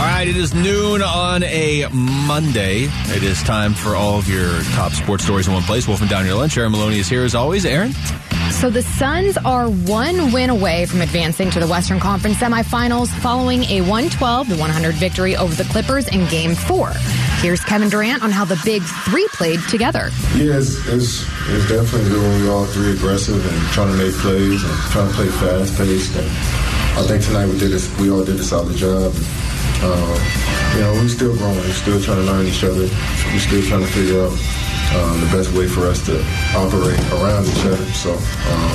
All right, it is noon on a Monday. It is time for all of your top sports stories in one place. Wolfing down your lunch. Aaron Maloney is here as always. Aaron? So the Suns are one win away from advancing to the Western Conference semifinals following a 112 to 100 victory over the Clippers in Game 4. Here's Kevin Durant on how the big three played together. Yeah, it's, it's, it's definitely good when we're all three aggressive and trying to make plays and trying to play fast paced. And I think tonight we did this, we all did a solid job. Uh, you know, we're still growing, we're still trying to learn each other. We're still trying to figure out um, the best way for us to operate around each other. So, um,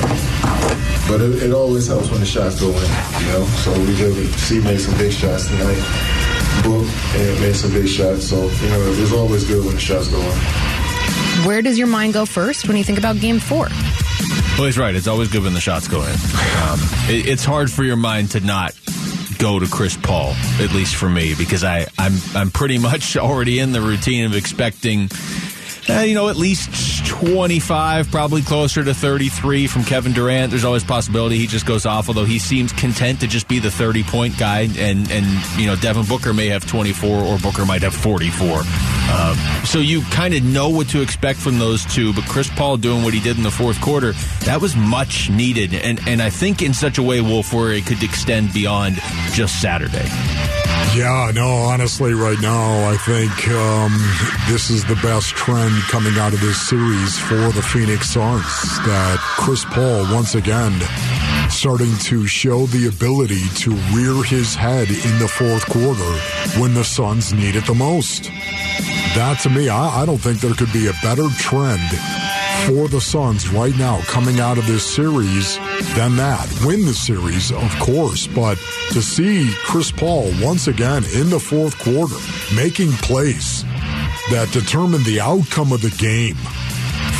but it, it, always helps when the shots go in, you know. So we did. See made some big shots tonight. Book and made some big shots. So you know, it's always good when the shots go in. Where does your mind go first when you think about Game Four? Well, he's right. It's always good when the shots go in. Um, it, it's hard for your mind to not go to Chris Paul, at least for me, because I, I'm I'm pretty much already in the routine of expecting uh, you know, at least 25, probably closer to 33 from Kevin Durant. There's always possibility he just goes off, although he seems content to just be the 30 point guy. And, and you know, Devin Booker may have 24 or Booker might have 44. Uh, so you kind of know what to expect from those two. But Chris Paul doing what he did in the fourth quarter, that was much needed. And, and I think in such a way, Wolf, where it could extend beyond just Saturday. Yeah, no, honestly, right now, I think um, this is the best trend coming out of this series for the Phoenix Suns. That Chris Paul, once again, starting to show the ability to rear his head in the fourth quarter when the Suns need it the most. That, to me, I, I don't think there could be a better trend for the Suns right now coming out of this series than that. Win the series, of course, but to see Chris Paul once again in the fourth quarter making plays that determine the outcome of the game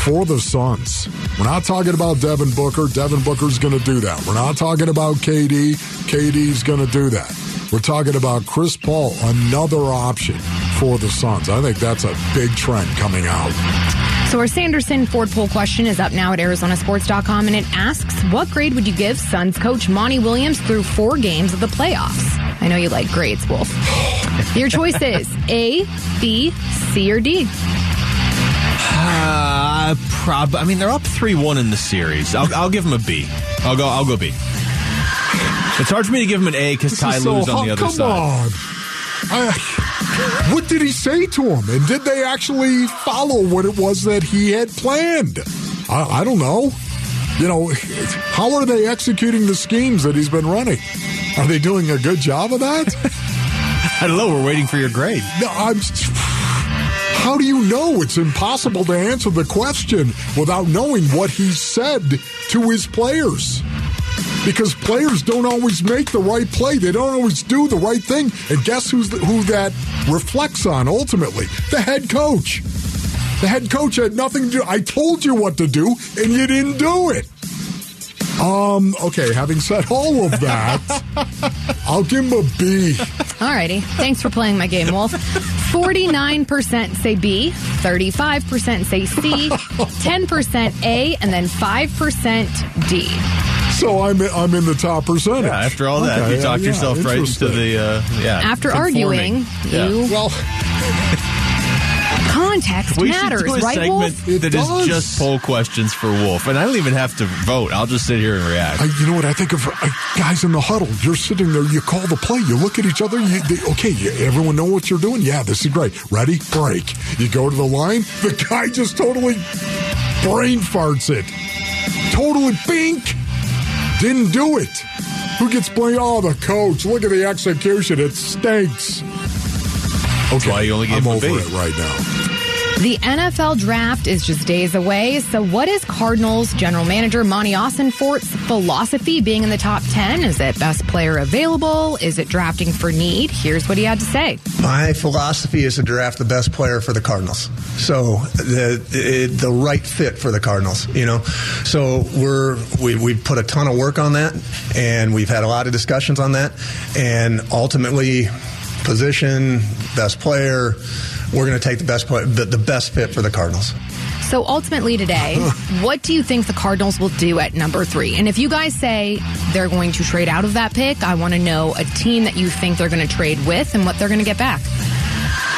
for the Suns. We're not talking about Devin Booker. Devin Booker's going to do that. We're not talking about KD. KD's going to do that. We're talking about Chris Paul, another option for the Suns. I think that's a big trend coming out. So our Sanderson Ford poll question is up now at ArizonaSports.com, and it asks, what grade would you give Suns coach Monty Williams through four games of the playoffs? I know you like grades, Wolf. Your choice is A, B, C, or D. Uh, Uh, prob- I mean, they're up three-one in the series. I'll, I'll give them a B. I'll go. I'll go B. It's hard for me to give him an A because Ty so, Lue's on the other come side. On. I, what did he say to him? And did they actually follow what it was that he had planned? I, I don't know. You know, how are they executing the schemes that he's been running? Are they doing a good job of that? I don't know. We're waiting for your grade. No, I'm. How do you know? It's impossible to answer the question without knowing what he said to his players because players don't always make the right play. They don't always do the right thing. And guess who's the, who that reflects on ultimately? The head coach. The head coach had nothing to do. I told you what to do, and you didn't do it. Um, okay, having said all of that, I'll give him a B. Alridy. Thanks for playing my game, Wolf. 49% say B, 35% say C, 10% A, and then 5% D. So I'm I'm in the top percentage. Yeah, after all that, okay, you talked yeah, yourself right into the uh, yeah. After arguing, yeah. you well. Context we matters, should do a right, segment Wolf? That is just poll questions for Wolf, and I don't even have to vote. I'll just sit here and react. I, you know what? I think of uh, guys in the huddle. You're sitting there. You call the play. You look at each other. You, they, okay, you, everyone know what you're doing. Yeah, this is great. Ready? Break. You go to the line. The guy just totally brain farts it. Totally bink. Didn't do it. Who gets blamed? Oh, the coach. Look at the execution. It stinks. Okay, why you only gave I'm him over it right now. The NFL draft is just days away. So, what is Cardinals general manager Monty Ossenfort's philosophy being in the top 10? Is it best player available? Is it drafting for need? Here's what he had to say. My philosophy is to draft the best player for the Cardinals. So, the, the, the right fit for the Cardinals, you know? So, we're, we, we've put a ton of work on that, and we've had a lot of discussions on that. And ultimately, position, best player, we're going to take the best play, the, the best fit for the Cardinals. So ultimately today, what do you think the Cardinals will do at number three? And if you guys say they're going to trade out of that pick, I want to know a team that you think they're going to trade with and what they're going to get back.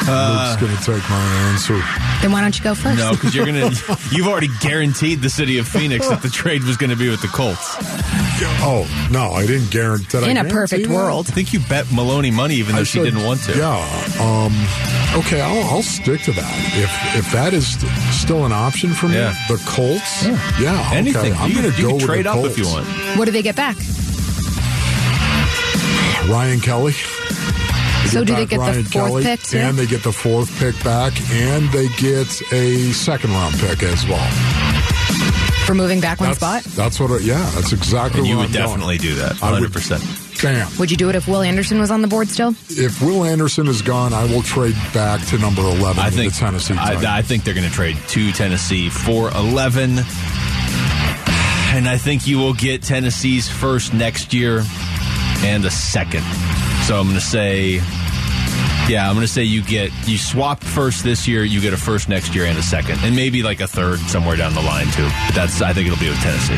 Uh, Luke's going to take my answer. Then why don't you go first? No, because you're gonna. you've already guaranteed the city of Phoenix that the trade was going to be with the Colts. Oh no, I didn't guarantee. That. In I a perfect that? world, I think you bet Maloney money, even though I she said, didn't want to. Yeah. Um, okay, I'll, I'll stick to that. If if that is st- still an option for me, Yeah. the Colts. Yeah. okay, Anything. I'm you going can, to you go can with trade the up Colts. if you want. what do they get back? Ryan Kelly. They So do they back get the Ryan fourth Kelly, pick, too? And they get the fourth pick back, and they get a second round pick as well. For moving back one That's, spot? that's what. I, yeah, that's exactly. And you where would I'm going. definitely do that. 100. percent Bam. Would you do it if Will Anderson was on the board still? If Will Anderson is gone, I will trade back to number eleven I think the Tennessee. I, I think they're going to trade to Tennessee for 11, and I think you will get Tennessee's first next year and a second. So I'm going to say, yeah, I'm going to say you get you swap first this year, you get a first next year and a second, and maybe like a third somewhere down the line too. But that's I think it'll be with Tennessee.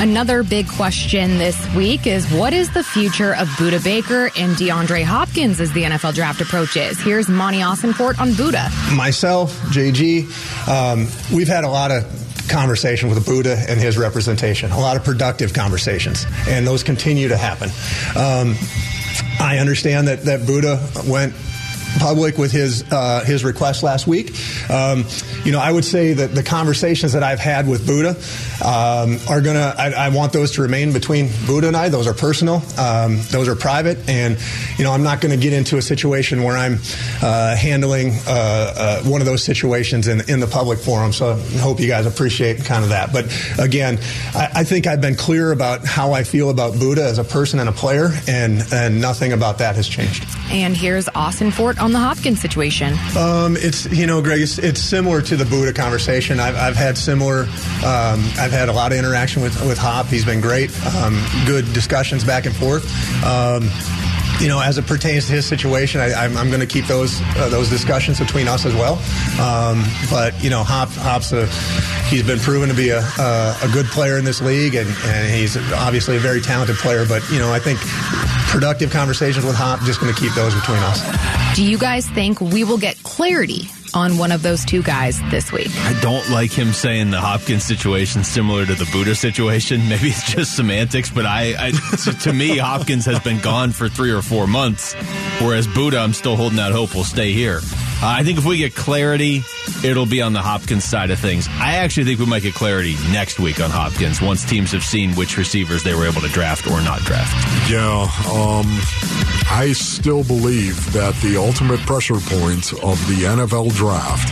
Another big question this week is what is the future of Budda Baker and DeAndre Hopkins as the NFL draft approaches? Here's Monty Ossenfort on Budda. myself, JG, um, we've had a lot of conversation with Budda and his representation, a lot of productive conversations, and those continue to happen. Um, I understand that, that Budda went public with his uh, his request last week. Um, you know, I would say that the conversations that I've had with Budda um, are gonna. I, I want those to remain between Budda and I. Those are personal. Um, those are private, and you know, I'm not going to get into a situation where I'm uh, handling uh, uh, one of those situations in in the public forum. So I hope you guys appreciate kind of that. But again, I, I think I've been clear about how I feel about Budda as a person and a player, and and nothing about that has changed. And here's Ossenfort on the Hopkins situation. Um, it's you know, Greg, it's, it's similar to the Budda conversation. I've, I've had similar. Um, I've had a lot of interaction with with Hop. He's been great. Um, good discussions back and forth. Um, you know, as it pertains to his situation, I, I'm, I'm going to keep those uh, those discussions between us as well. Um, but you know, Hop Hop's a he's been proven to be a, a, a good player in this league, and, and he's obviously a very talented player. But you know, I think productive conversations with Hop just going to keep those between us. Do you guys think we will get clarity on one of those two guys this week? I don't like him saying the Hopkins situation similar to the Budda situation. Maybe it's just semantics, but I, I to me, Hopkins has been gone for three or four months, whereas Budda, I'm still holding out hope will stay here. Uh, I think if we get clarity, it'll be on the Hopkins side of things. I actually think we might get clarity next week on Hopkins once teams have seen which receivers they were able to draft or not draft. Yeah, um, I still believe that the ultimate pressure point of the NFL draft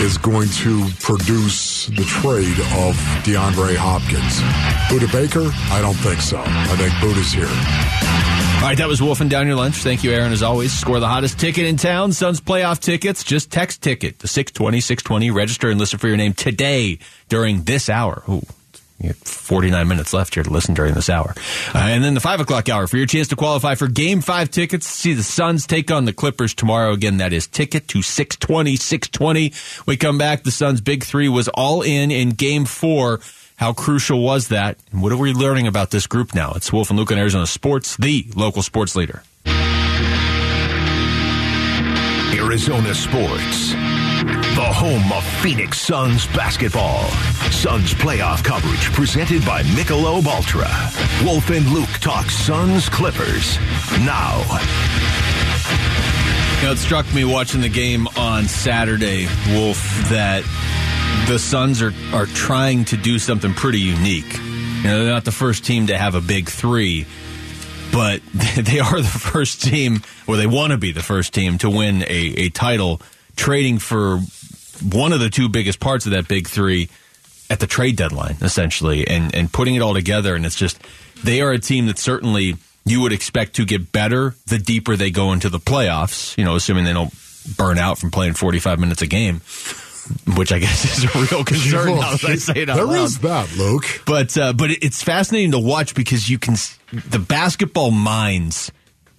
is going to produce the trade of DeAndre Hopkins. Budda Baker? I don't think so. I think Budda's here. All right, that was Wolfing Down Your Lunch. Thank you, Aaron, as always. Score the hottest ticket in town. Suns playoff tickets. Just text ticket to 620 620. Register and listen for your name today during this hour. Ooh. You have 49 minutes left here to listen during this hour. Uh, and then the 5 o'clock hour for your chance to qualify for Game 5 tickets. See the Suns take on the Clippers tomorrow. Again, that is ticket to 620, 620. We come back. The Suns' big three was all in in Game 4. How crucial was that? And what are we learning about this group now? It's Wolf and Luke on Arizona Sports, the local sports leader. Arizona Sports. The home of Phoenix Suns basketball. Suns playoff coverage presented by Michelob Ultra. Wolf and Luke talk Suns Clippers. Now. You know, it struck me watching the game on Saturday, Wolf, that the Suns are, are trying to do something pretty unique. You know, they're not the first team to have a big three, but they are the first team, or they want to be the first team to win a, a title, trading for one of the two biggest parts of that big three at the trade deadline, essentially, and and putting it all together. And it's just they are a team that certainly you would expect to get better the deeper they go into the playoffs. You know, assuming they don't burn out from playing forty five minutes a game. Which I guess is a real concern now that I say it out There loud. is that, Luke. But uh, but it's fascinating to watch because you can the basketball minds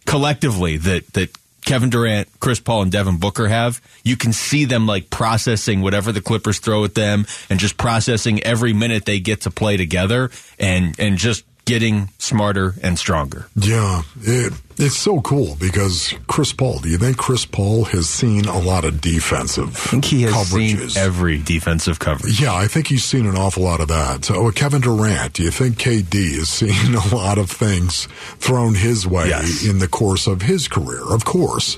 collectively that that Kevin Durant, Chris Paul, and Devin Booker have. You can see them like processing whatever the Clippers throw at them, and just processing every minute they get to play together, and and just getting smarter and stronger. Yeah, it, it's so cool because Chris Paul. Do you think Chris Paul has seen a lot of defensive I think he has coverages? seen every defensive coverage. yeah, I think he's seen an awful lot of that. So, uh, Kevin Durant, do you think KD has seen a lot of things thrown his way Yes. in the course of his career? Of course.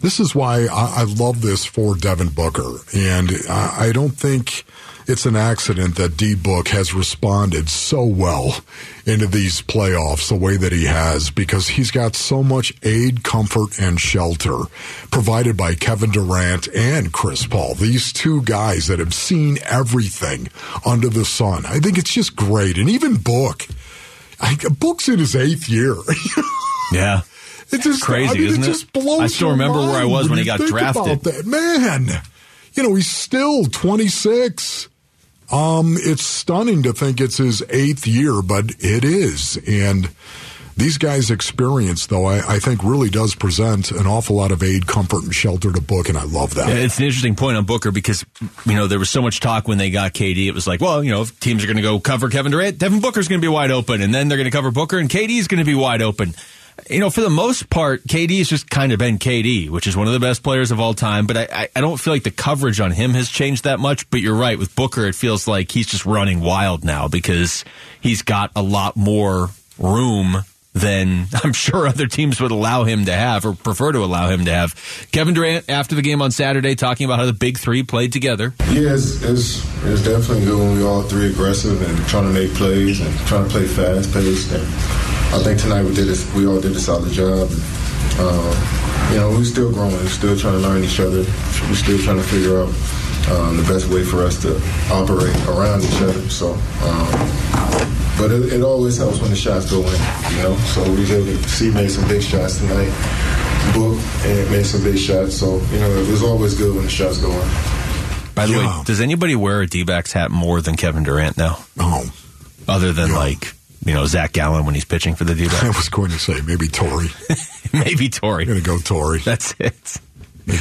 This is why I, I love this for Devin Booker. And I, I don't think it's an accident that D Book has responded so well into these playoffs the way that he has because he's got so much aid, comfort, and shelter provided by Kevin Durant and Chris Paul. These two guys that have seen everything under the sun. I think it's just great. And even Book. I, Book's in his eighth year. Yeah. It's just Crazy, I mean, isn't it? just blows I still remember where I was when he got drafted. Man, you know he's still 26. Um, it's stunning to think it's his eighth year, but it is. And these guys' experience, though, I, I think really does present an awful lot of aid, comfort, and shelter to book, and I love that. Yeah, it's an interesting point on Booker because you know there was so much talk when they got KD. It was like, well, you know, if teams are going to go cover Kevin Durant, Devin Booker's going to be wide open, and then they're going to cover Booker, and KD's going to be wide open. You know, for the most part, KD has just kind of been KD, which is one of the best players of all time. But I, I, don't feel like the coverage on him has changed that much. But you're right with Booker; it feels like he's just running wild now because he's got a lot more room than I'm sure other teams would allow him to have or prefer to allow him to have. Kevin Durant, after the game on Saturday, talking about how the big three played together. Yeah, it's, it's, it's definitely good when we all three aggressive and trying to make plays and trying to play fast paced. And I think tonight we did this, we all did a solid job. Um, you know, we're still growing, we're still trying to learn each other. We're still trying to figure out um, the best way for us to operate around each other. So, um, but it, it always helps when the shots go in, you know. So we did see made some big shots tonight. Book and made some big shots. So you know, it was always good when the shots go in. By the Yeah. way, does anybody wear a D-backs hat more than Kevin Durant now? Oh, Other than Yeah. like, you know, Zac Gallen when he's pitching for the D-backs? I was going to say maybe Tori. Maybe I'm Tory. going to go Tori. That's it.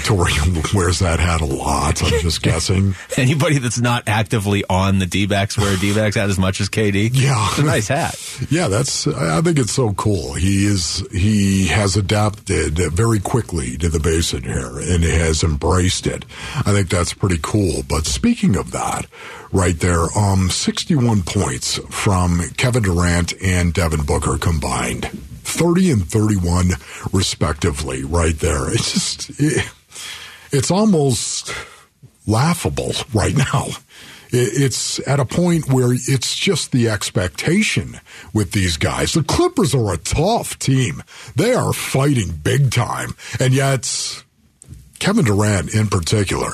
Tori wears that hat a lot. I'm just guessing. Anybody that's not actively on the D-backs wear a D-backs hat as much as KD? Yeah. It's a nice hat. Yeah, that's. I think it's so cool. He is. He has adapted very quickly to the basin here and has embraced it. I think that's pretty cool. But speaking of that, right there, um, sixty-one points from Kevin Durant and Devin Booker combined, thirty and thirty-one respectively. Right there, it's just. It, it's almost laughable right now. It's at a point where it's just the expectation with these guys. The Clippers are a tough team. They are fighting big time. And yet, Kevin Durant in particular,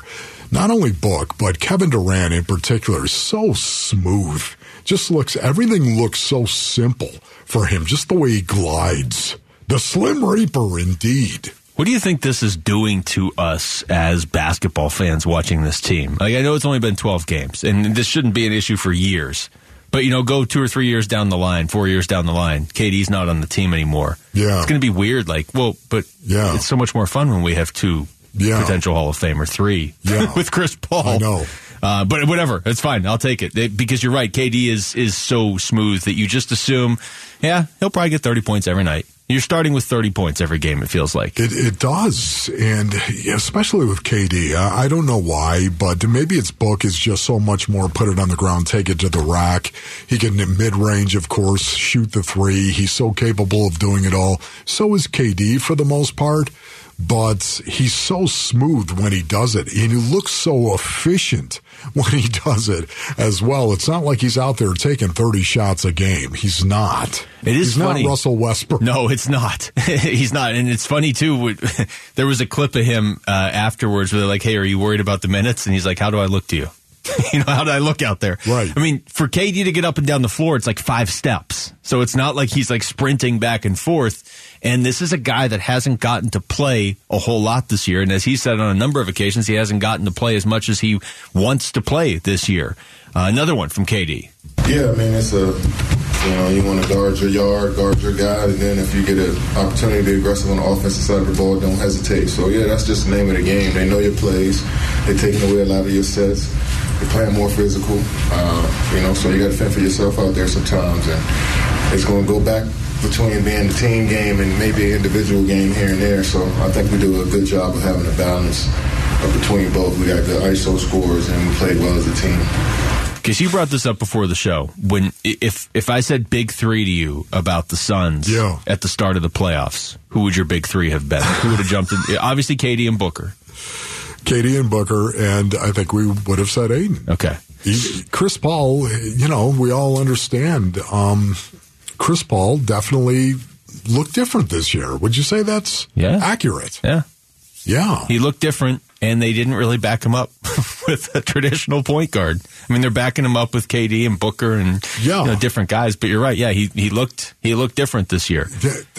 not only Book, but Kevin Durant in particular is so smooth. Just looks, everything looks so simple for him, just the way he glides. The Slim Reaper, indeed. What do you think this is doing to us as basketball fans watching this team? Like, I know it's only been 12 games, and this shouldn't be an issue for years. But, you know, go two or three years down the line, four years down the line, KD's not on the team anymore. Yeah. It's going to be weird. Like, well, but Yeah. it's so much more fun when we have two Yeah. potential Hall of Fame or three Yeah. with Chris Paul. I know. Uh, but whatever, it's fine. I'll take it They- because you're right. KD is is so smooth that you just assume, yeah, he'll probably get 30 points every night. You're starting with 30 points every game. It feels like. It, it does, and especially with KD, I, I don't know why, but maybe its book is just so much more. Put it on the ground, take it to the rack. He can mid range, of course, shoot the three. He's so capable of doing it all. So is KD for the most part. But he's so smooth when he does it, and he looks so efficient when he does it as well. It's not like he's out there taking 30 shots a game. He's not. It is he's funny. not Russell Westbrook. No, it's not. He's not, and it's funny too. There was a clip of him uh, afterwards where they're like, "Hey, are you worried about the minutes?" And he's like, "How do I look to you? you know, how do I look out there?" Right. I mean, for KD to get up and down the floor, it's like five steps, so it's not like he's like sprinting back and forth. And this is a guy that hasn't gotten to play a whole lot this year, and as he said on a number of occasions, he hasn't gotten to play as much as he wants to play this year. Uh, another one from KD. Yeah, I mean it's a you know you want to guard your yard, guard your guy, and then if you get an opportunity to be aggressive on the offensive side of the ball, don't hesitate. So yeah, that's just the name of the game. They know your plays. They're taking away a lot of your sets. They're playing more physical. Uh, you know, so you got to fend for yourself out there sometimes, and it's going to go back between being a team game and maybe an individual game here and there. So I think we do a good job of having a balance between both. We got good ISO scores and we played well as a team. Because you brought this up before the show. When if if I said big three to you about the Suns Yeah. at the start of the playoffs, who would your big three have been? Who would have jumped in? Obviously, KD and Booker. KD and Booker, and I think we would have said Ayton. Okay. He, Chris Paul, you know, we all understand. Um, Chris Paul definitely looked different this year. Would you say that's Yeah. accurate? Yeah. Yeah. He looked different, and they didn't really back him up with a traditional point guard. I mean, they're backing him up with KD and Booker and Yeah. you know, different guys. But you're right. Yeah, he he looked he looked different this year.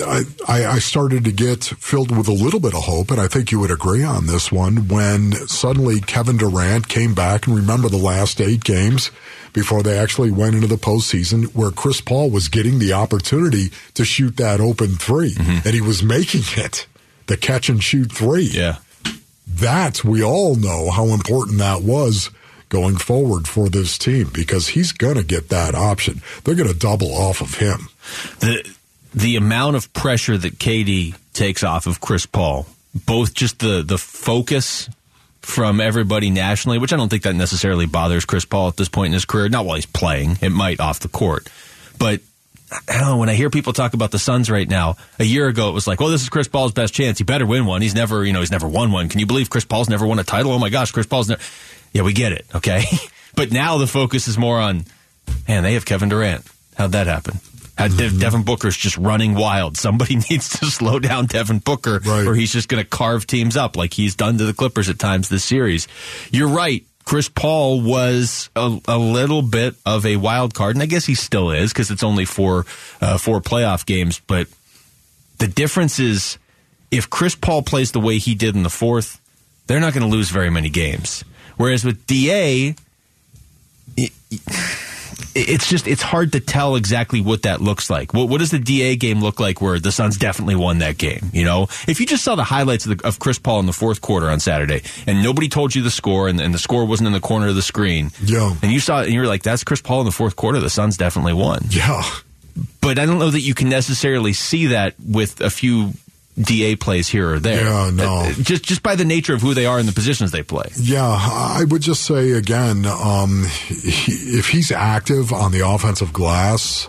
I, I started to get filled with a little bit of hope, and I think you would agree on this one when suddenly Kevin Durant came back and remember the last eight games before they actually went into the postseason, where Chris Paul was getting the opportunity to shoot that open 3 mm-hmm. and he was making it the catch and shoot three. Yeah. That we all know how important that was going forward for this team because he's going to get that option. They're going to double off of him. the the amount of pressure that KD takes off of Chris Paul, both just the the focus from everybody nationally, which I don't think that necessarily bothers Chris Paul at this point in his career. Not while he's playing; it might off the court, but. I don't know, when I hear people talk about the Suns right now, a year ago it was like, well, this is Chris Paul's best chance. He better win one. He's never, you know, he's never won one. Can you believe Chris Paul's never won a title? Oh my gosh, Chris Paul's never. Yeah, we get it. Okay. but now the focus is more on, man, they have Kevin Durant. How'd that happen? How De- mm-hmm. Devin Booker's just running wild. Somebody needs to slow down Devin Booker, Right. or he's just going to carve teams up like he's done to the Clippers at times this series. You're right. Chris Paul was a, a little bit of a wild card, and I guess he still is because it's only four uh, four playoff games. But the difference is if Chris Paul plays the way he did in the fourth, they're not going to lose very many games. Whereas with Da, it- it's just it's hard to tell exactly what that looks like. What, what does the DA game look like where the Suns definitely won that game? You know, if you just saw the highlights of, the, of Chris Paul in the fourth quarter on Saturday and nobody told you the score and, and the score wasn't in the corner of the screen, Yeah. and you saw it and you were like, "That's Chris Paul in the fourth quarter." The Suns definitely won Yeah. but I don't know that you can necessarily see that with a few DA plays here or there. Yeah, no. Uh, Just just by the nature of who they are and the positions they play. Yeah, I would just say again, um, he, if he's active on the offensive glass,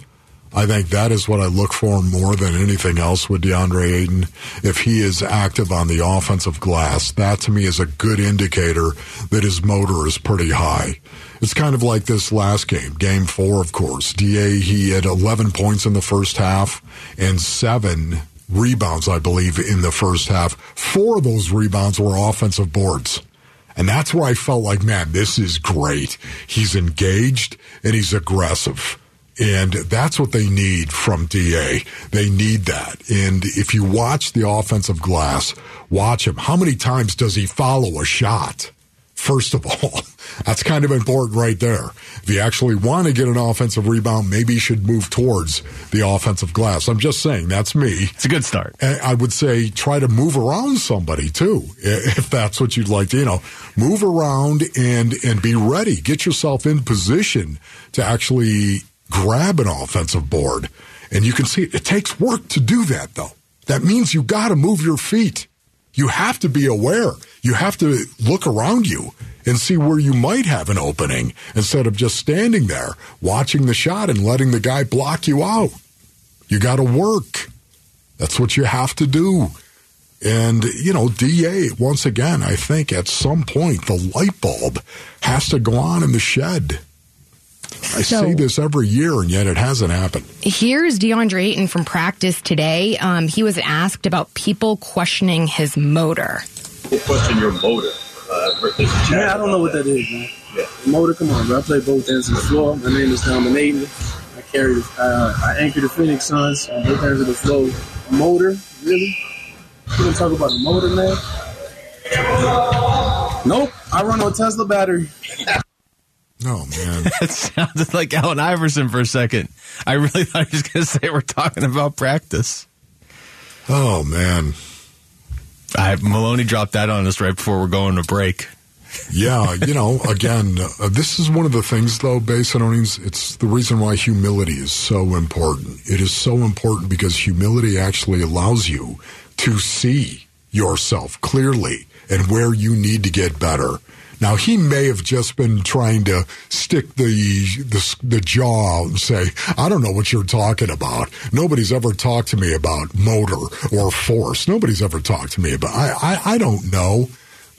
I think that is what I look for more than anything else with DeAndre Ayton. If he is active on the offensive glass, that to me is a good indicator that his motor is pretty high. It's kind of like this last game, game four, of course. DA, he had 11 points in the first half and seven rebounds, I believe, in the first half. Four of those rebounds were offensive boards. And that's where I felt like, man, this is great. He's engaged and he's aggressive. And that's what they need from DA. They need that. And if you watch the offensive glass, watch him. How many times does he follow a shot? First of all, that's kind of important right there. If you actually want to get an offensive rebound, maybe you should move towards the offensive glass. I'm just saying, that's me. It's a good start. And I would say try to move around somebody too, if that's what you'd like to, you know, move around and, and be ready. Get yourself in position to actually grab an offensive board. And you can see it, it takes work to do that though. That means you got to move your feet. You have to be aware. You have to look around you and see where you might have an opening instead of just standing there watching the shot and letting the guy block you out. You got to work. That's what you have to do. And, you know, DA, once again, I think at some point the light bulb has to go on in the shed. I So- say this every year, and yet it hasn't happened. Here's DeAndre Ayton from practice today. Um, he was asked about people questioning his motor. Question your motor. Uh, versus chat I don't know what that is, man. Motor, come on, bro. I play both ends of the floor. My name is Dominating. I carry, the, uh, I anchor the Phoenix Suns on both ends of the floor. Motor, really? You gonna talk about a motor, man? Nope. I run on Tesla battery. Oh, man. That sounded like Allen Iverson for a second. I really thought he was going to say we're talking about practice. Oh, man. I, Maloney dropped that on us right before we're going to break. Yeah, you know, again, uh, this is one of the things, though, Basinonians, it's the reason why humility is so important. It is so important because humility actually allows you to see yourself clearly and where you need to get better. Now, he may have just been trying to stick the, the, the jaw and say, I don't know what you're talking about. Nobody's ever talked to me about motor or force. Nobody's ever talked to me about, I, I, I don't know.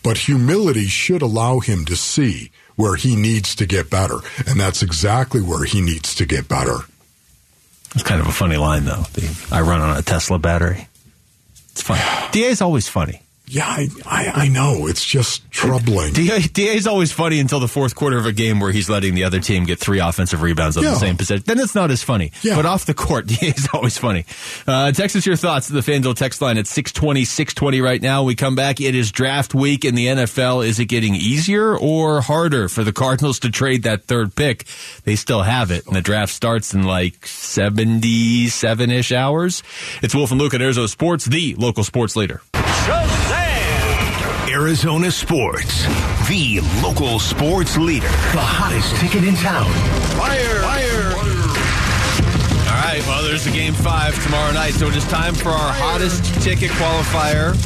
But humility should allow him to see where he needs to get better. And that's exactly where he needs to get better. It's kind of a funny line, though. The, I run on a Tesla battery. It's funny. DA is always funny. Yeah, I, I, I know. It's just troubling. DA, DA is always funny until the fourth quarter of a game where he's letting the other team get three offensive rebounds on Yeah. the same possession. Then it's not as funny. Yeah. But off the court, DA is always funny. Uh, text us your thoughts to the FanDuel text line at 620, 620 right now. We come back. It is draft week in the NFL. Is it getting easier or harder for the Cardinals to trade that third pick? They still have it. And the draft starts in like 77 ish hours. It's Wolf and Luke at Arizona Sports, the local sports leader. Arizona Sports, the local sports leader. The hottest ticket in town. Fire! Fire! All right, well, there's a game five tomorrow night, so it is time for our hottest ticket qualifier.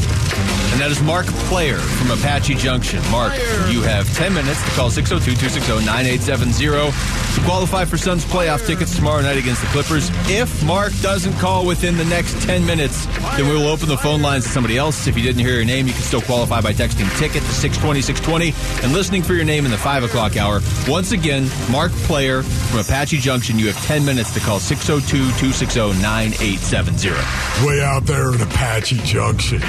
And that is Mark Player from Apache Junction. Mark, you have 10 minutes to call 602 260 9870 to qualify for Suns playoff tickets tomorrow night against the Clippers. If Mark doesn't call within the next 10 minutes, then we will open the phone lines to somebody else. If you didn't hear your name, you can still qualify by texting ticket to 620 620 and listening for your name in the 5 o'clock hour. Once again, Mark Player from Apache Junction, you have 10 minutes to call 602 260 9870. Way out there in Apache Junction.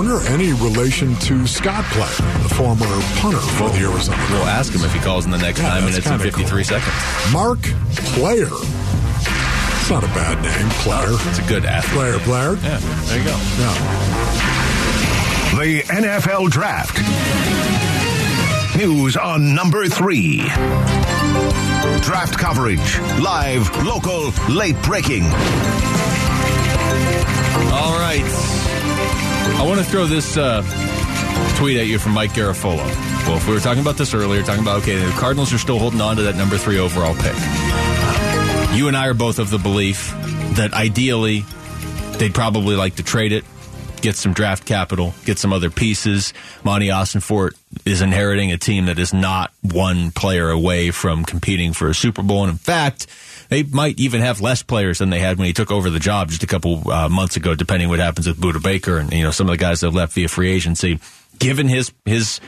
I wonder any relation to Scott Player, the former punter for the Arizona We'll ask him if he calls in the next Yeah, 9 minutes and 53 cool. seconds. Mark Player. It's not a bad name, Player. It's a good athlete. Player, Player. Yeah, there you go. Yeah. The NFL Draft. News on number three. Draft coverage. Live, local, late breaking. All right. I want to throw this uh, tweet at you from Mike Garafolo. Well, if we were talking about this earlier, talking about, okay, the Cardinals are still holding on to that number three overall pick. You and I are both of the belief that ideally they'd probably like to trade it, get some draft capital, get some other pieces. Monty Ossenfort is inheriting a team that is not one player away from competing for a Super Bowl. And in fact, they might even have less players than they had when he took over the job just a couple uh, months ago, depending what happens with Budda Baker and you know some of the guys that have left via free agency. Given his his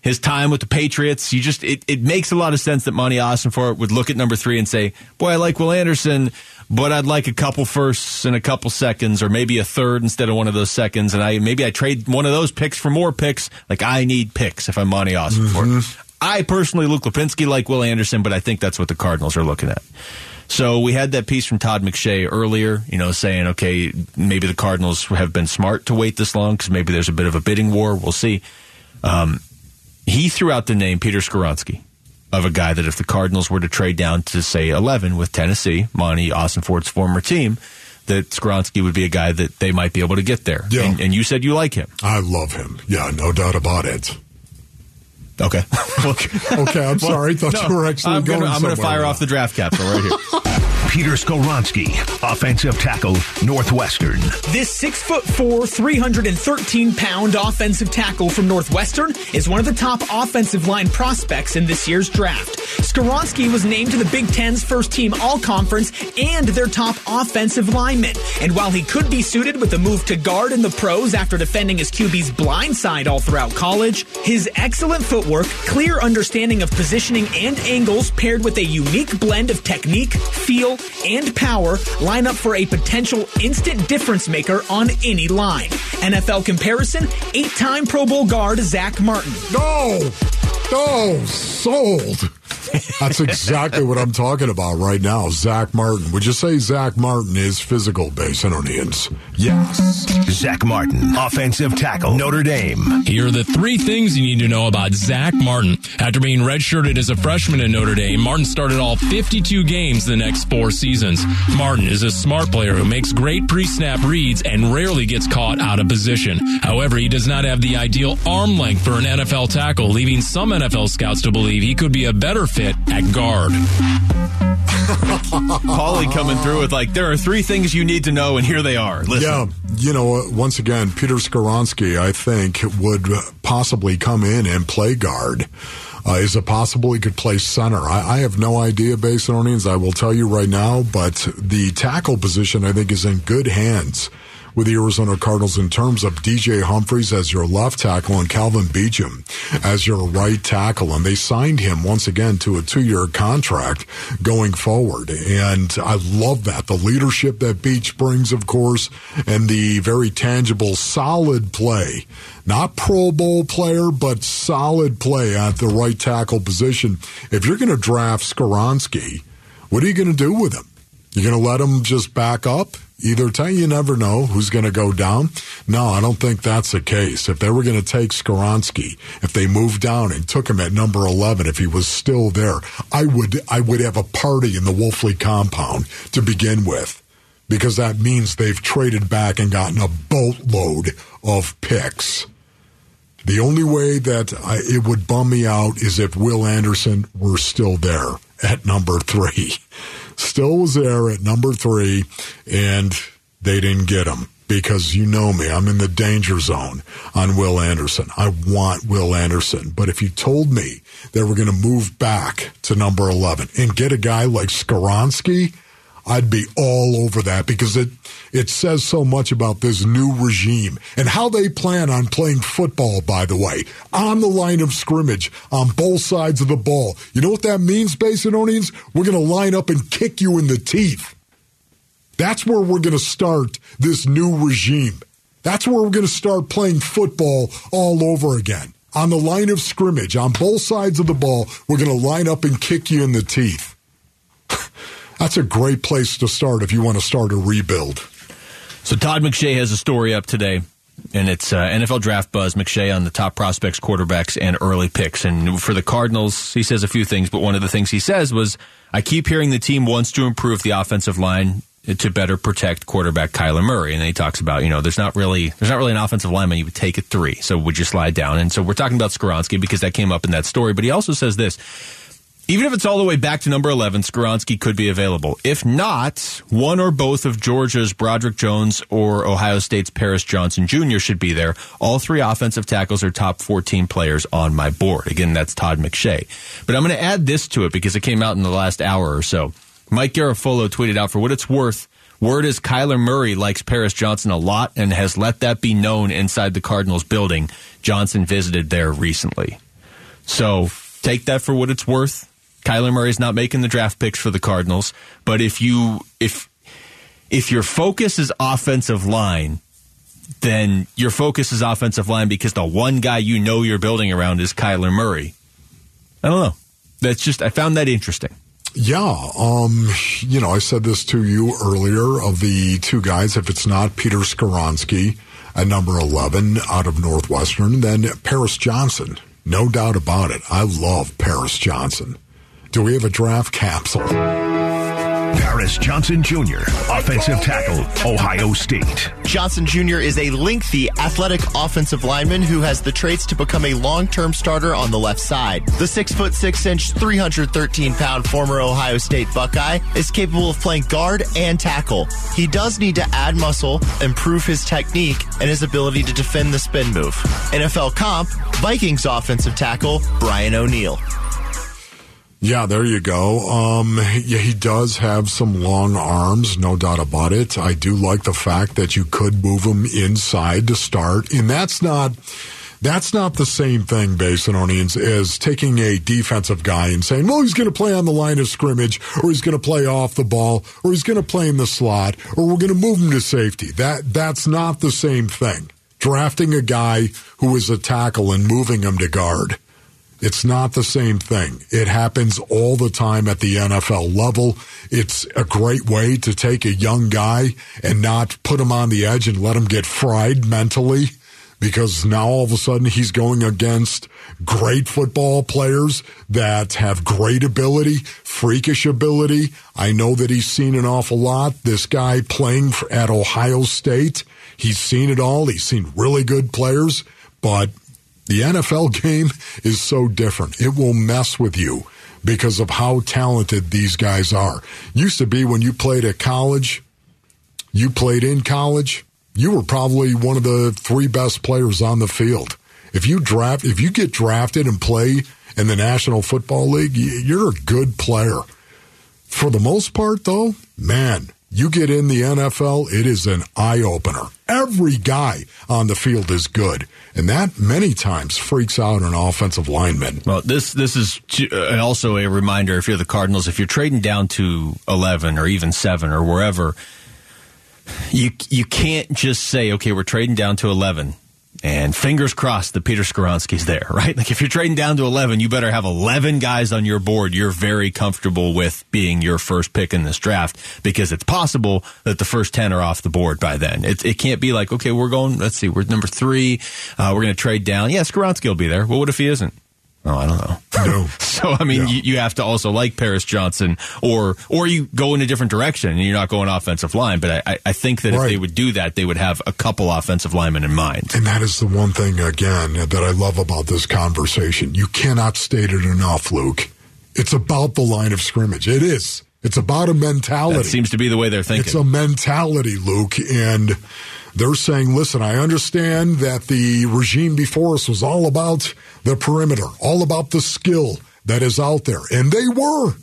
his time with the Patriots, you just it, it makes a lot of sense that Monty Ossenfort would look at number three and say, "Boy, I like Will Anderson, but I'd like a couple firsts and a couple seconds, or maybe a third instead of one of those seconds, and I maybe I trade one of those picks for more picks. Like I need picks if I'm Monty Ossenfort. I personally, Luke Lapinski, like Will Anderson, but I think that's what the Cardinals are looking at. So we had that piece from Todd McShay earlier, you know, saying, okay, maybe the Cardinals have been smart to wait this long because maybe there's a bit of a bidding war. We'll see. Um, he threw out the name Peter Skoronski of a guy that if the Cardinals were to trade down to say 11 with Tennessee, Monty Ossenfort's former team, that Skoronski would be a guy that they might be able to get there. Yeah. And, and you said you like him. I love him. Yeah, no doubt about it. Okay. Okay, I'm sorry. I thought you were actually I'm going gonna, I'm gonna fire with off the draft capsule right here. Peter Skoronski, offensive tackle, Northwestern. This six foot four, 313 pound offensive tackle from Northwestern is one of the top offensive line prospects in this year's draft. Skoronski was named to the Big Ten's first team all conference and their top offensive lineman. And while he could be suited with a move to guard in the pros after defending his QB's blind side all throughout college, his excellent footwork, clear understanding of positioning and angles paired with a unique blend of technique, feel, and power line up for a potential instant difference maker on any line. NFL comparison, eight time Pro Bowl guard Zack Martin. No! No! Sold! That's exactly what I'm talking about right now. Zack Martin. Would you say Zack Martin is physical, Basinonians? Yes. Zack Martin, offensive tackle, Notre Dame. Here are the three things you need to know about Zack Martin. After being redshirted as a freshman at Notre Dame, Martin started all 52 games the next four seasons. Martin is a smart player who makes great pre-snap reads and rarely gets caught out of position. However, he does not have the ideal arm length for an NFL tackle, leaving some NFL scouts to believe he could be a better fit at guard. Paulie coming through with like, there are three things you need to know, and here they are. Listen. Yeah, you know, uh, once again, Peter Skoronski, I think, would possibly come in and play guard. Uh, is it possible he could play center? I, I have no idea, Basinonians. I will tell you right now, but the tackle position, I think, is in good hands with the Arizona Cardinals in terms of DJ Humphries as your left tackle and Kelvin Beachum as your right tackle. And they signed him once again to a two year contract going forward. And I love that. The leadership that Beach brings, of course, and the very tangible, solid play. Not Pro Bowl player, but solid play at the right tackle position. If you're going to draft Skoronski, what are you going to do with him? You're going to let him just back up? Either time, you never know who's going to go down. No, I don't think that's the case. If they were going to take Skoronski, if they moved down and took him at number 11, if he was still there, I would, I would have a party in the Wolfley compound to begin with because that means they've traded back and gotten a boatload of picks. The only way that I, it would bum me out is if Will Anderson were still there at number three. Still was there at number three, and they didn't get him because you know me. I'm in the danger zone on Will Anderson. I want Will Anderson. But if you told me they were going to move back to number 11 and get a guy like Skoronski, I'd be all over that because it it says so much about this new regime and how they plan on playing football, by the way, on the line of scrimmage on both sides of the ball. You know what that means, Basinonians? We're going to line up and kick you in the teeth. That's where we're going to start this new regime. That's where we're going to start playing football all over again. On the line of scrimmage, on both sides of the ball, we're going to line up and kick you in the teeth. That's a great place to start if you want to start a rebuild. So Todd McShay has a story up today, and it's uh, NFL Draft Buzz. McShay on the top prospects, quarterbacks, and early picks. And for the Cardinals, he says a few things, but one of the things he says was, "I keep hearing the team wants to improve the offensive line." To better protect quarterback Kyler Murray, and he talks about you know there's not really there's not really an offensive lineman you would take at three, so would you slide down? And so we're talking about Skoronski because that came up in that story, but he also says this: even if it's all the way back to number 11, Skoronski could be available. If not, one or both of Georgia's Broderick Jones or Ohio State's Paris Johnson Jr. should be there. All three offensive tackles are top 14 players on my board. Again, that's Todd McShay. But I'm going to add this to it because it came out in the last hour or so. Mike Garafolo tweeted out, for what it's worth, word is Kyler Murray likes Paris Johnson a lot and has let that be known inside the Cardinals building. Johnson visited there recently. So take that for what it's worth. Kyler Murray's not making the draft picks for the Cardinals, but if you if if your focus is offensive line, then your focus is offensive line because the one guy you know you're building around is Kyler Murray. I don't know. That's just I found that interesting. Yeah, um, you know, I said this to you earlier of the two guys. If it's not Peter Skoronski at number eleven out of Northwestern, then Paris Johnson. No doubt about it. I love Paris Johnson. Do we have a draft capsule? Paris Johnson Jr., offensive tackle, Ohio State. Johnson Jr. is a lengthy, athletic offensive lineman who has the traits to become a long-term starter on the left side. The six foot six inch, 313 pound former Ohio State Buckeye is capable of playing guard and tackle. He does need to add muscle, improve his technique, and his ability to defend the spin move. NFL comp, Vikings offensive tackle, Brian O'Neill. Yeah, there you go. Um, yeah, he does have some long arms, no doubt about it. I do like the fact that you could move him inside to start, and that's not that's not the same thing, Basinonians, as taking a defensive guy and saying, well, he's going to play on the line of scrimmage, or he's going to play off the ball, or he's going to play in the slot, or we're going to move him to safety. That that's not the same thing. Drafting a guy who is a tackle and moving him to guard. It's not the same thing. It happens all the time at the NFL level. It's a great way to take a young guy and not put him on the edge and let him get fried mentally because now all of a sudden he's going against great football players that have great ability, freakish ability. I know that he's seen an awful lot. This guy playing at Ohio State, he's seen it all. He's seen really good players, but the NFL game is so different. It will mess with you because of how talented these guys are. Used to be when you played at college, you played in college, you were probably one of the three best players on the field. If you draft, if you get drafted and play in the National Football League, you're a good player. For the most part, though, man, you get in the NFL, it is an eye opener. Every guy on the field is good, and that many times freaks out an offensive lineman. Well, this this is uh, also a reminder if you're the Cardinals, if you're trading down to eleven or even seven or wherever, you you can't just say, okay, we're trading down to eleven and fingers crossed that Peter Skoronski's there, right? Like if you're trading down to 11, you better have 11 guys on your board you're very comfortable with being your first pick in this draft because it's possible that the first 10 are off the board by then. It, it can't be like, okay, we're going, let's see, we're number three. Uh, we're going to trade down. Yeah, Skoronski will be there. Well, what if he isn't? Oh, I don't know. No. so I mean, you, you have to also like Paris Johnson, or or you go in a different direction and you're not going offensive line. But I, I think that Right. if they would do that, they would have a couple offensive linemen in mind. And that is the one thing, again, that I love about this conversation. You cannot state it enough, Luke. It's about the line of scrimmage. It is. It's about a mentality. That seems to be the way they're thinking. It's a mentality, Luke. And they're saying, listen, I understand that the regime before us was all about the perimeter, all about the skill that is out there. And they were.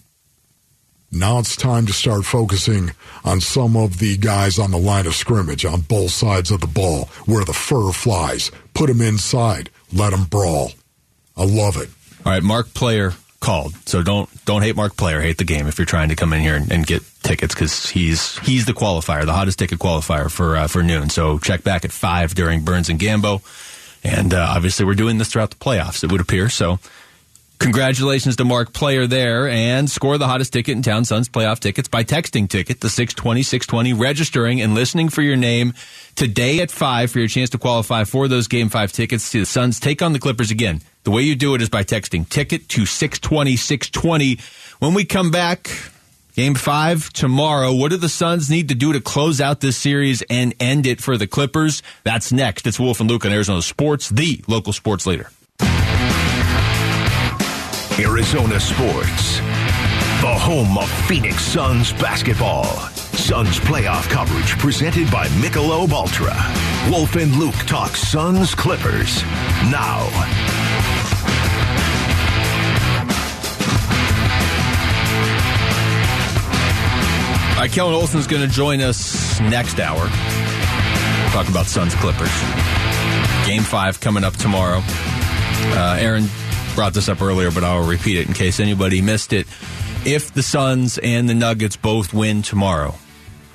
Now it's time to start focusing on some of the guys on the line of scrimmage on both sides of the ball where the fur flies. Put them inside. Let them brawl. I love it. All right, Mark Player called. So don't don't hate Mark Player. Hate the game if you're trying to come in here and, and get tickets because he's he's the qualifier, the hottest ticket qualifier for uh, for noon. So check back at five during Burns and Gambo, and uh, obviously we're doing this throughout the playoffs. It would appear so. Congratulations to Mark Player there and score the hottest ticket in town, Suns playoff tickets by texting ticket, the 620 620, registering and listening for your name today at 5 for your chance to qualify for those game 5 tickets to the Suns. Take on the Clippers again. The way you do it is by texting ticket to 620 620. When we come back, game 5 tomorrow, what do the Suns need to do to close out this series and end it for the Clippers? That's next. It's Wolf and Luke on Arizona Sports, the local sports leader. Arizona Sports, the home of Phoenix Suns basketball. Suns playoff coverage presented by Michelob Ultra. Wolf and Luke talk Suns Clippers now. Right, Kellan Olson's going to join us next hour. Talk about Suns Clippers. Game five coming up tomorrow. Uh, Aaron brought this up earlier, but I'll repeat it in case anybody missed it. If the Suns and the Nuggets both win tomorrow,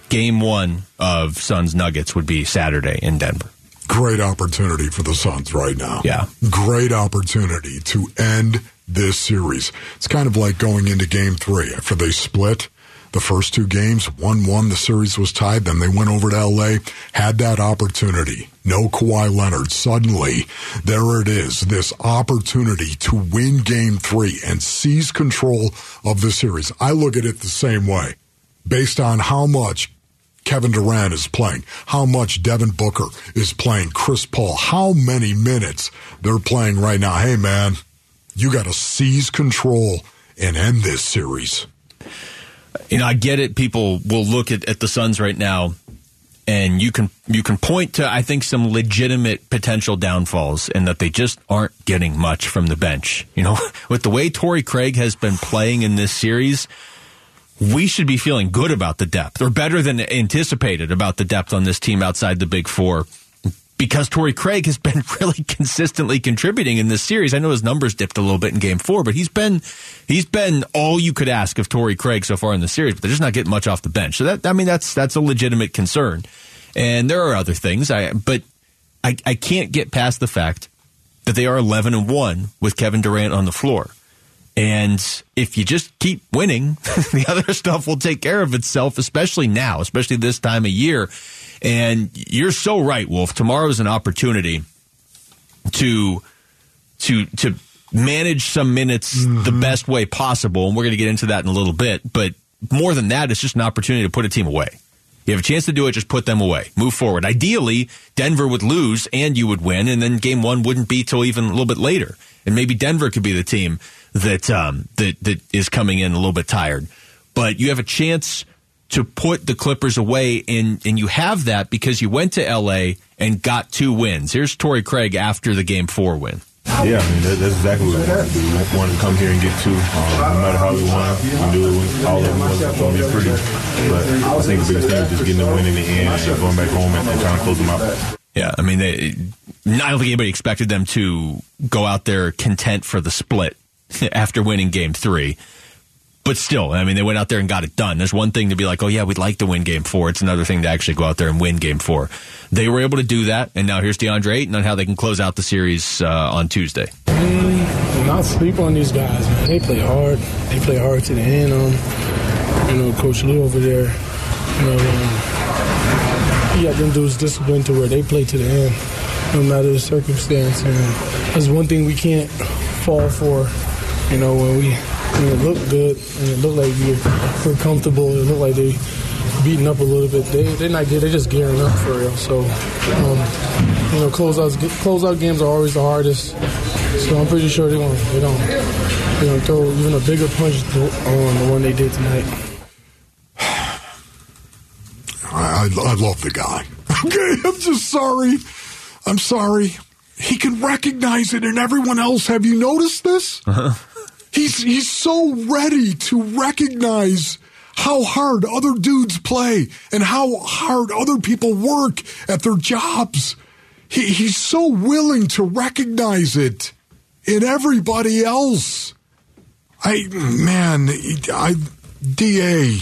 game one of Suns Nuggets would be Saturday in Denver. Great opportunity for the Suns right now. Yeah. Great opportunity to end this series. It's kind of like going into game three after they split the first two games, 1 1, the series was tied. Then they went over to LA, had that opportunity. No Kawhi Leonard. Suddenly, there it is this opportunity to win game three and seize control of the series. I look at it the same way. based on how much Kevin Durant is playing, how much Devin Booker is playing, Chris Paul, how many minutes they're playing right now. Hey, man, you got to seize control and end this series. You know, I get it. People will look at, at the Suns right now, and you can you can point to I think some legitimate potential downfalls, and that they just aren't getting much from the bench. You know, with the way Torrey Craig has been playing in this series, we should be feeling good about the depth, or better than anticipated about the depth on this team outside the Big Four. Because Torrey Craig has been really consistently contributing in this series. I know his numbers dipped a little bit in Game Four, but he's been he's been all you could ask of Torrey Craig so far in the series. But they're just not getting much off the bench. So that I mean that's that's a legitimate concern. And there are other things. I but I, I can't get past the fact that they are eleven and one with Kevin Durant on the floor. And if you just keep winning, the other stuff will take care of itself, especially now, especially this time of year. And you're so right, Wolf. Tomorrow is an opportunity to to to manage some minutes mm-hmm. the best way possible, and we're going to get into that in a little bit. But more than that, it's just an opportunity to put a team away. You have a chance to do it, just put them away. Move forward. Ideally, Denver would lose and you would win, and then game one wouldn't be till even a little bit later. And maybe Denver could be the team that um, that that is coming in a little bit tired. But you have a chance to put the Clippers away, and and you have that because you went to L.A. and got two wins. Here's Torrey Craig after the game four win. Yeah, I mean that, that's exactly what we wanted to do. We wanted to come here and get two. Um, no matter how we won, we knew it all of them wasn't going to be pretty. But I think the biggest thing was just getting the win in the end and going back home and, and trying to close them out. Yeah, I mean, they, I don't think anybody expected them to go out there content for the split after winning game three. But still, I mean, they went out there and got it done. There's one thing to be like, oh, yeah, we'd like to win game four. It's another thing to actually go out there and win game four. They were able to do that. And now here's DeAndre Ayton on how they can close out the series uh, on Tuesday. Not sleep on these guys, man. They play hard. They play hard to the end. Um, you know, Coach Lue over there, you know, um, he got them dudes disciplined to where they play to the end, no matter the circumstance. And that's one thing we can't fall for you know, when we when it looked good and it looked like you were comfortable, it looked like they beating up a little bit. They they're not good. They're just gearing up for real. So, um, you know, closeouts closeout games are always the hardest. So I'm pretty sure they're gonna they don't they gonna throw even a bigger punch on the one they did tonight. I, I love the guy. Okay, I'm just sorry. I'm sorry. He can recognize it, and everyone else. Have you noticed this? Uh-huh. He's he's so ready to recognize how hard other dudes play and how hard other people work at their jobs. He, he's so willing to recognize it in everybody else. I man, I Da,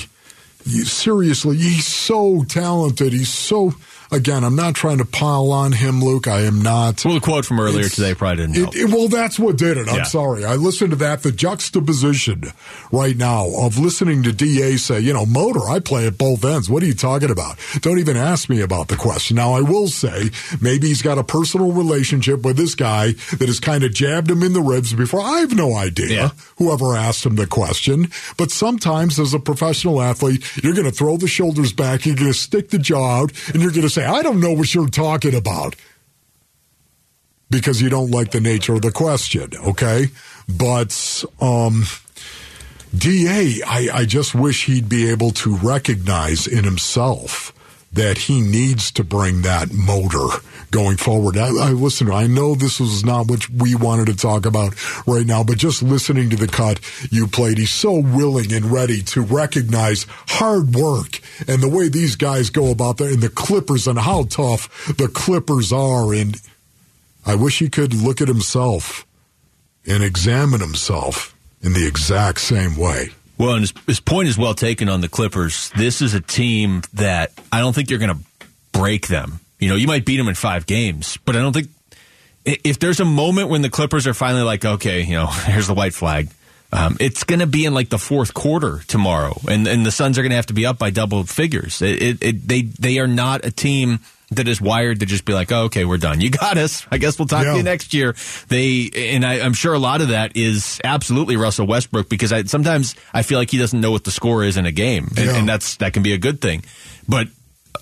seriously, he's so talented. He's so again, I'm not trying to pile on him, Luke. I am not. Well, the quote from earlier today probably didn't help. It, well, that's what did it. I'm yeah. sorry. I listened to that. The juxtaposition right now of listening to DA say, you know, motor, I play at both ends. What are you talking about? Don't even ask me about the question. Now, I will say maybe he's got a personal relationship with this guy that has kind of jabbed him in the ribs before. I have no idea yeah. whoever asked him the question. But sometimes as a professional athlete, you're going to throw the shoulders back, you're going to stick the jaw out, and you're going to say, I don't know what you're talking about because you don't like the nature of the question, okay? But um, DA, I, I just wish he'd be able to recognize in himself that he needs to bring that motor going forward. I, I listen. I know this was not what we wanted to talk about right now, but just listening to the cut you played, he's so willing and ready to recognize hard work and the way these guys go about that, and the Clippers and how tough the Clippers are. And I wish he could look at himself and examine himself in the exact same way. Well, and his, his point is well taken on the Clippers. This is a team that I don't think you're going to break them. You know, you might beat them in five games, but I don't think if there's a moment when the Clippers are finally like, okay, you know, here's the white flag. Um, it's going to be in like the fourth quarter tomorrow, and and the Suns are going to have to be up by double figures. It, it, it, they they are not a team that is wired to just be like, oh, okay, we're done. You got us. I guess we'll talk Yeah. to you next year. They and I, I'm sure a lot of that is absolutely Russell Westbrook because I sometimes I feel like he doesn't know what the score is in a game, and, Yeah. and that's that can be a good thing. But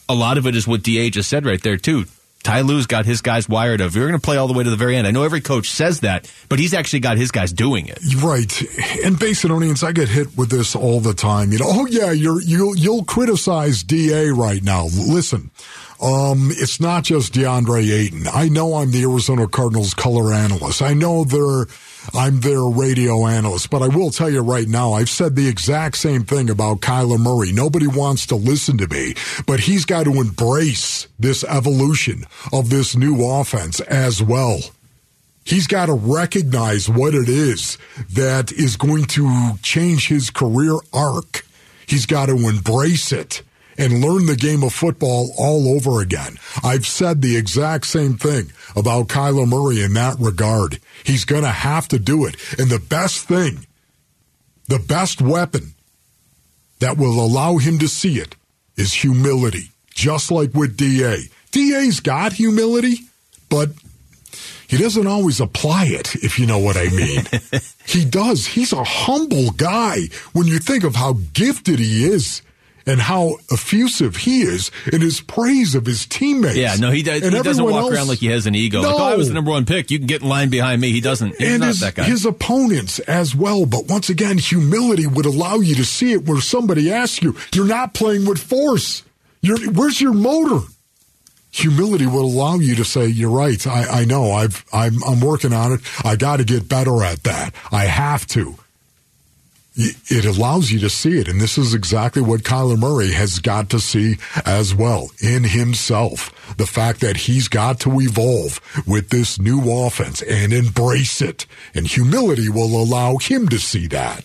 a lot of it is what Da just said right there too. Ty Lue's got his guys wired of you're going to play all the way to the very end. I know every coach says that, but he's actually got his guys doing it. Right. And Basinonians, I get hit with this all the time. You know, oh yeah, you're you'll you'll criticize DA right now. Listen. Um, it's not just DeAndre Ayton. I know I'm the Arizona Cardinals color analyst. I know they're I'm their radio analyst, but I will tell you right now, I've said the exact same thing about Kyler Murray. Nobody wants to listen to me, but he's got to embrace this evolution of this new offense as well. He's got to recognize what it is that is going to change his career arc. He's got to embrace it and learn the game of football all over again. I've said the exact same thing about Kyler Murray in that regard. He's going to have to do it. And the best thing, the best weapon that will allow him to see it is humility, just like with DA. DA's got humility, but he doesn't always apply it, if you know what I mean. he does. He's a humble guy when you think of how gifted he is and how effusive he is in his praise of his teammates. Yeah, no, he, does, he doesn't walk else- around like he has an ego. Like, No. oh, I was the number one pick. You can get in line behind me. He doesn't. He's and not his, that guy. his opponents as well. But once again, humility would allow you to see it where somebody asks you, you're not playing with force. You're, where's your motor? Humility will allow you to say, you're right. I, I know. I've, I'm, I'm working on it. I got to get better at that. I have to. It allows you to see it. And this is exactly what Kyler Murray has got to see as well in himself. The fact that he's got to evolve with this new offense and embrace it. And humility will allow him to see that.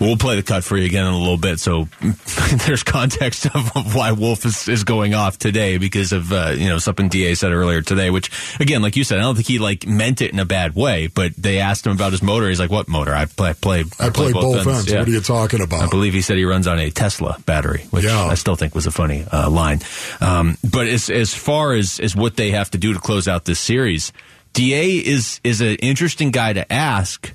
We'll play the cut for you again in a little bit. So there's context of, of why Wolf is, is going off today because of uh, you know something Da said earlier today. Which again, like you said, I don't think he like meant it in a bad way. But they asked him about his motor. He's like, "What motor? I play play I play both ends. What are you talking about? I believe he said he runs on a Tesla battery, which Yeah. I still think was a funny uh, line. Um, but as as far as as what they have to do to close out this series, Da is is an interesting guy to ask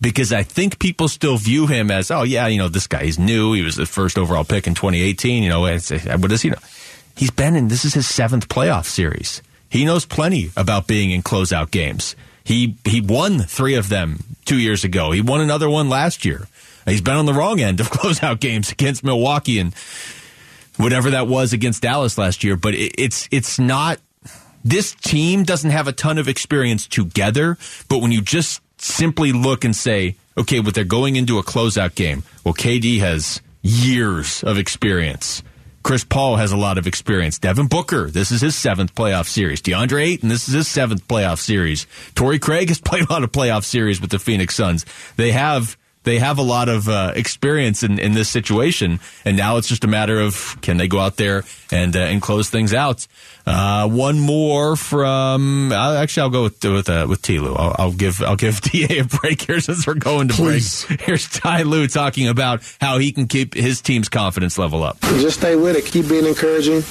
because I think people still view him as, oh yeah, you know, this guy he's new. He was the first overall pick in 2018. You know, it's, uh, what does he know? He's been in. This is his seventh playoff series. He knows plenty about being in closeout games. He he won three of them two years ago. He won another one last year. He's been on the wrong end of closeout games against Milwaukee and whatever that was against Dallas last year. But it, it's it's not. This team doesn't have a ton of experience together. But when you just simply look and say, okay, but they're going into a closeout game. Well, KD has years of experience. Chris Paul has a lot of experience. Devin Booker, this is his seventh playoff series. DeAndre Ayton, this is his seventh playoff series. Torrey Craig has played a lot of playoff series with the Phoenix Suns. They have they have a lot of uh, experience in, in this situation, and now it's just a matter of can they go out there and uh, and close things out. Uh, one more from uh, actually, I'll go with with uh, with Ty Lue. I'll, I'll give I'll give Da a break here since we're going to Please. break. Here's Ty Lue talking about how he can keep his team's confidence level up. just stay with it. Keep being encouraging.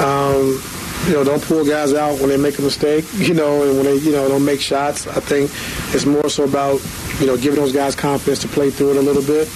Um, you know, don't pull guys out when they make a mistake. You know, and when they you know don't make shots. I think it's more so about you know giving those guys confidence to play through it a little bit.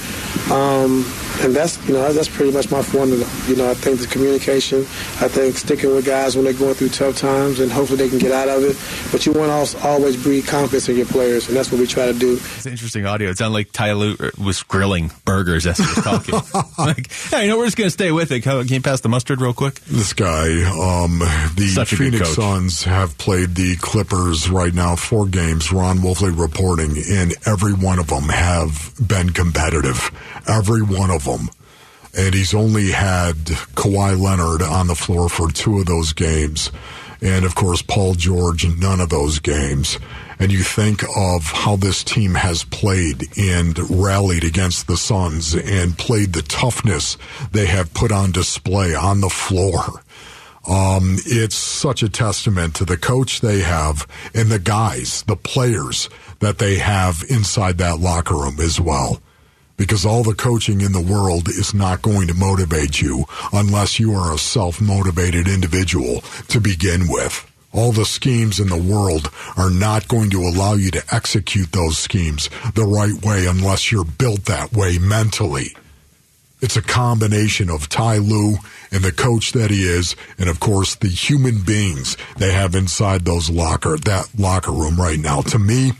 Um, and that's you know that's pretty much my formula. You know, I think the communication. I think sticking with guys when they're going through tough times, and hopefully they can get out of it. But you want to always breed confidence in your players, and that's what we try to do. It's interesting audio. It sounded like Ty Lue was grilling burgers as he was talking. like, hey, you know, we're just going to stay with it. Can you pass the mustard real quick? This guy, um, the Such Phoenix. Suns have played the Clippers right now four games. Ron Wolfley reporting, and every one of them have been competitive. Every one of them. And he's only had Kawhi Leonard on the floor for two of those games. And of course, Paul George, none of those games. And you think of how this team has played and rallied against the Suns and played the toughness they have put on display on the floor. Um, it's such a testament to the coach they have and the guys, the players that they have inside that locker room as well. Because all the coaching in the world is not going to motivate you unless you are a self motivated individual to begin with. All the schemes in the world are not going to allow you to execute those schemes the right way unless you're built that way mentally. It's a combination of Ty Lue and the coach that he is, and of course the human beings they have inside those locker that locker room right now. To me,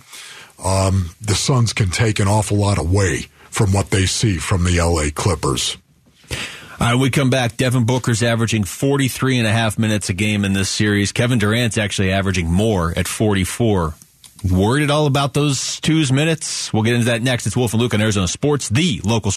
um, the Suns can take an awful lot away from what they see from the LA Clippers. All right, we come back. Devin Booker's averaging 43 and a half minutes a game in this series. Kevin Durant's actually averaging more at 44. Worried at all about those two's minutes? We'll get into that next. It's Wolf and Luke on Arizona Sports, the local